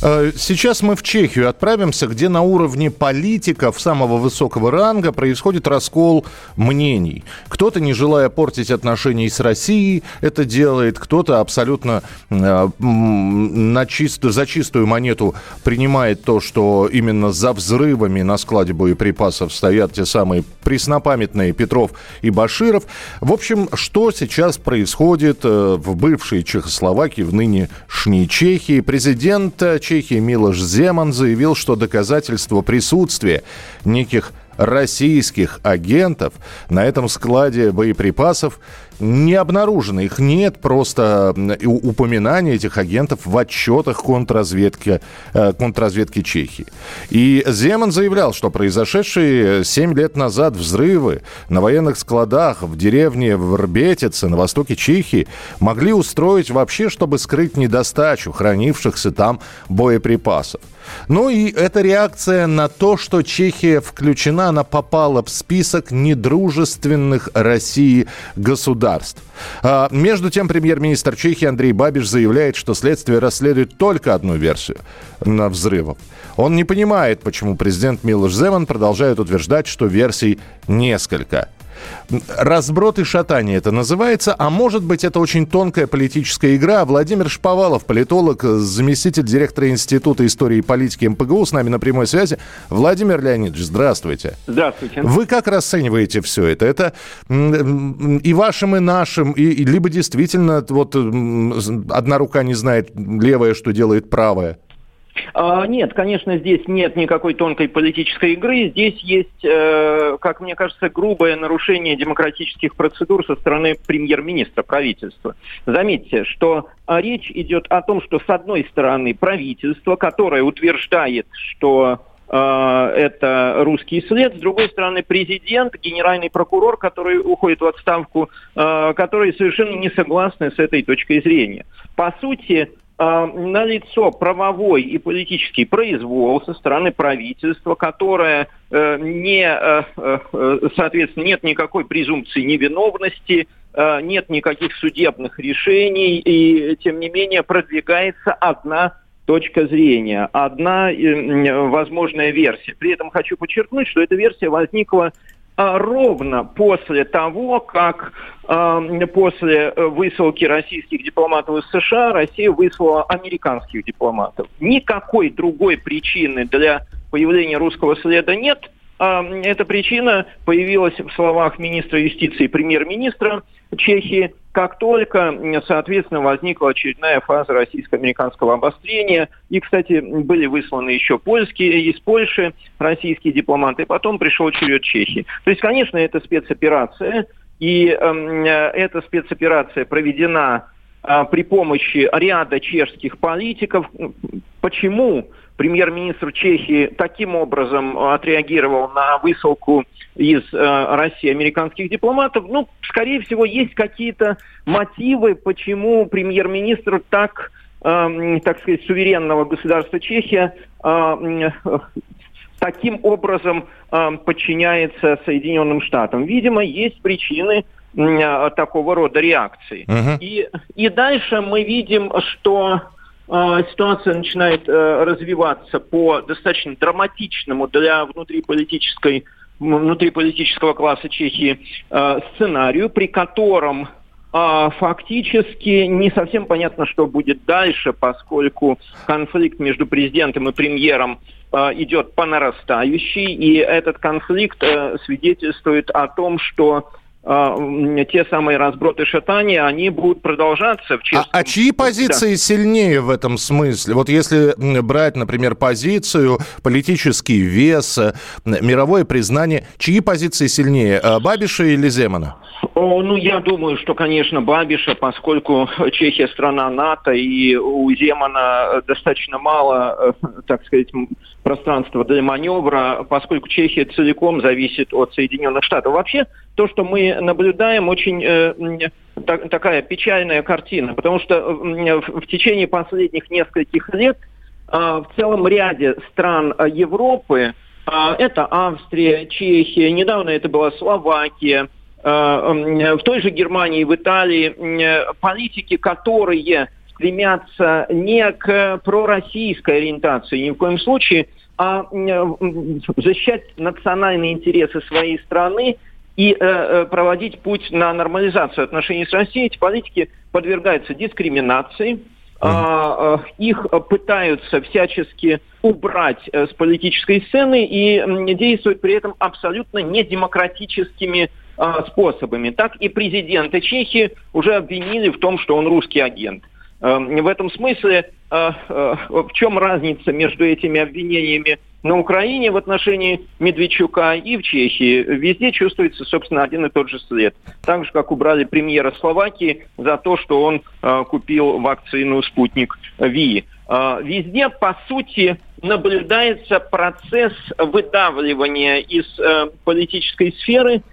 Сейчас мы в Чехию отправимся, где на уровне политиков самого высокого ранга происходит раскол мнений. Кто-то, не желая портить отношения с Россией, это делает, кто-то абсолютно э, на чисто, за чистую монету принимает то, что именно за взрывами на складе боеприпасов стоят те самые преснопамятные Петров и Баширов. В общем, что сейчас происходит э, в бывшей Чехословакии, в нынешней Чехии? Президент э, Чехии Милош Земан заявил, что доказательство присутствия неких российских агентов на этом складе боеприпасов не обнаружено. Их нет, просто м, и у- упоминания этих агентов в отчетах контрразведки, э, контрразведки Чехии. И Земан заявлял, что произошедшие 7 лет назад взрывы на военных складах в деревне Врбетице на востоке Чехии могли устроить вообще, чтобы скрыть недостачу хранившихся там боеприпасов. Ну и это реакция на то, что Чехия включена, она попала в список недружественных России государств. А, между тем, премьер-министр Чехии Андрей Бабиш заявляет, что следствие расследует только одну версию на взрывов. Он не понимает, почему президент Милош Земан продолжает утверждать, что версий несколько. Разброд и шатание это называется, а может быть это очень тонкая политическая игра. Владимир Шповалов, политолог, заместитель директора Института истории и политики МПГУ, с нами на прямой связи. Владимир Леонидович, здравствуйте. Здравствуйте. Вы как расцениваете все это? Это и вашим, и нашим, и, и либо действительно вот одна рука не знает левая, что делает правая? А, нет, конечно, здесь нет никакой тонкой политической игры. Здесь есть, э, как мне кажется, грубое нарушение демократических процедур со стороны премьер-министра правительства. Заметьте, что а, речь идет о том, что с одной стороны правительство, которое утверждает, что э, это русский след, с другой стороны президент, генеральный прокурор, который уходит в отставку, которые совершенно не согласны с этой точкой зрения. По сути, э, налицо правовой и политический произвол со стороны правительства, которое э, не, э, э, соответственно, нет никакой презумпции невиновности, нет никаких судебных решений, и тем не менее продвигается одна точка зрения, одна возможная версия. При этом хочу подчеркнуть, что эта версия возникла а, ровно после того, как э, после э, высылки российских дипломатов из США Россия выслала американских дипломатов. Никакой другой причины для появления русского следа нет. Эта причина появилась в словах министра юстиции и премьер-министра Чехии, как только, соответственно, возникла очередная фаза российско-американского обострения. И, кстати, были высланы еще польские, из Польши российские дипломаты, потом пришел черед Чехии. То есть, конечно, это спецоперация, и э, эта спецоперация проведена а, при помощи ряда чешских политиков. Почему премьер-министр Чехии таким образом отреагировал на высылку из э, России американских дипломатов? Ну, скорее всего, есть какие-то мотивы, почему премьер-министр так, эм, так сказать, суверенного государства Чехия э, таким образом э, подчиняется Соединенным Штатам. Видимо, есть причины э, такого рода реакции. Мгм. И, и дальше мы видим, что э, ситуация начинает э, развиваться по достаточно драматичному для внутриполитической внутриполитического класса Чехии э, сценарию, при котором а, фактически не совсем понятно, что будет дальше, поскольку конфликт между президентом и премьером а, идет по нарастающей, и этот конфликт э, свидетельствует о том, что а, м, те самые разброты шатания, они будут продолжаться в А, чешском... а чьи Да. позиции сильнее в этом смысле? Вот если брать, например, позицию, политический вес, э, мировое признание, чьи позиции сильнее, э, Бабиша или Земана? Ну, я думаю, что, конечно, Бабиша, поскольку Чехия страна НАТО, и у Земана достаточно мало, э, так сказать, пространства для маневра, поскольку Чехия целиком зависит от Соединенных Штатов. Вообще, то, что мы наблюдаем, очень э, так, такая печальная картина, потому что в, в течение последних нескольких лет э, в целом ряде стран Европы, э, это Австрия, Чехия, недавно это была Словакия, в той же Германии, в Италии политики, которые стремятся не к пророссийской ориентации ни в коем случае, а защищать национальные интересы своей страны и э, э, проводить путь на нормализацию отношений с Россией, эти политики подвергаются дискриминации, а, их пытаются всячески убрать с политической сцены и действуют при этом абсолютно недемократическими способами. Так и президента Чехии уже обвинили в том, что он русский агент. Эм, в этом смысле э, э, в чем разница между этими обвинениями на Украине в отношении Медведчука и в Чехии? Везде чувствуется, собственно, один и тот же след. Так же, как убрали премьера Словакии за то, что он э, купил вакцину «Спутник Ви». Везде, по сути, наблюдается процесс выдавливания из политической сферы –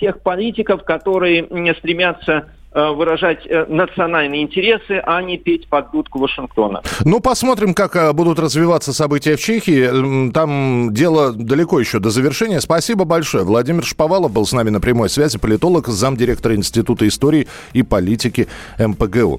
тех политиков, которые стремятся э, выражать э, национальные интересы, а не петь под дудку Вашингтона. Ну, посмотрим, как будут развиваться события в Чехии. Там дело далеко еще до завершения. Спасибо большое. Владимир Шповалов был с нами на прямой связи, политолог, замдиректора Института истории и политики МПГУ.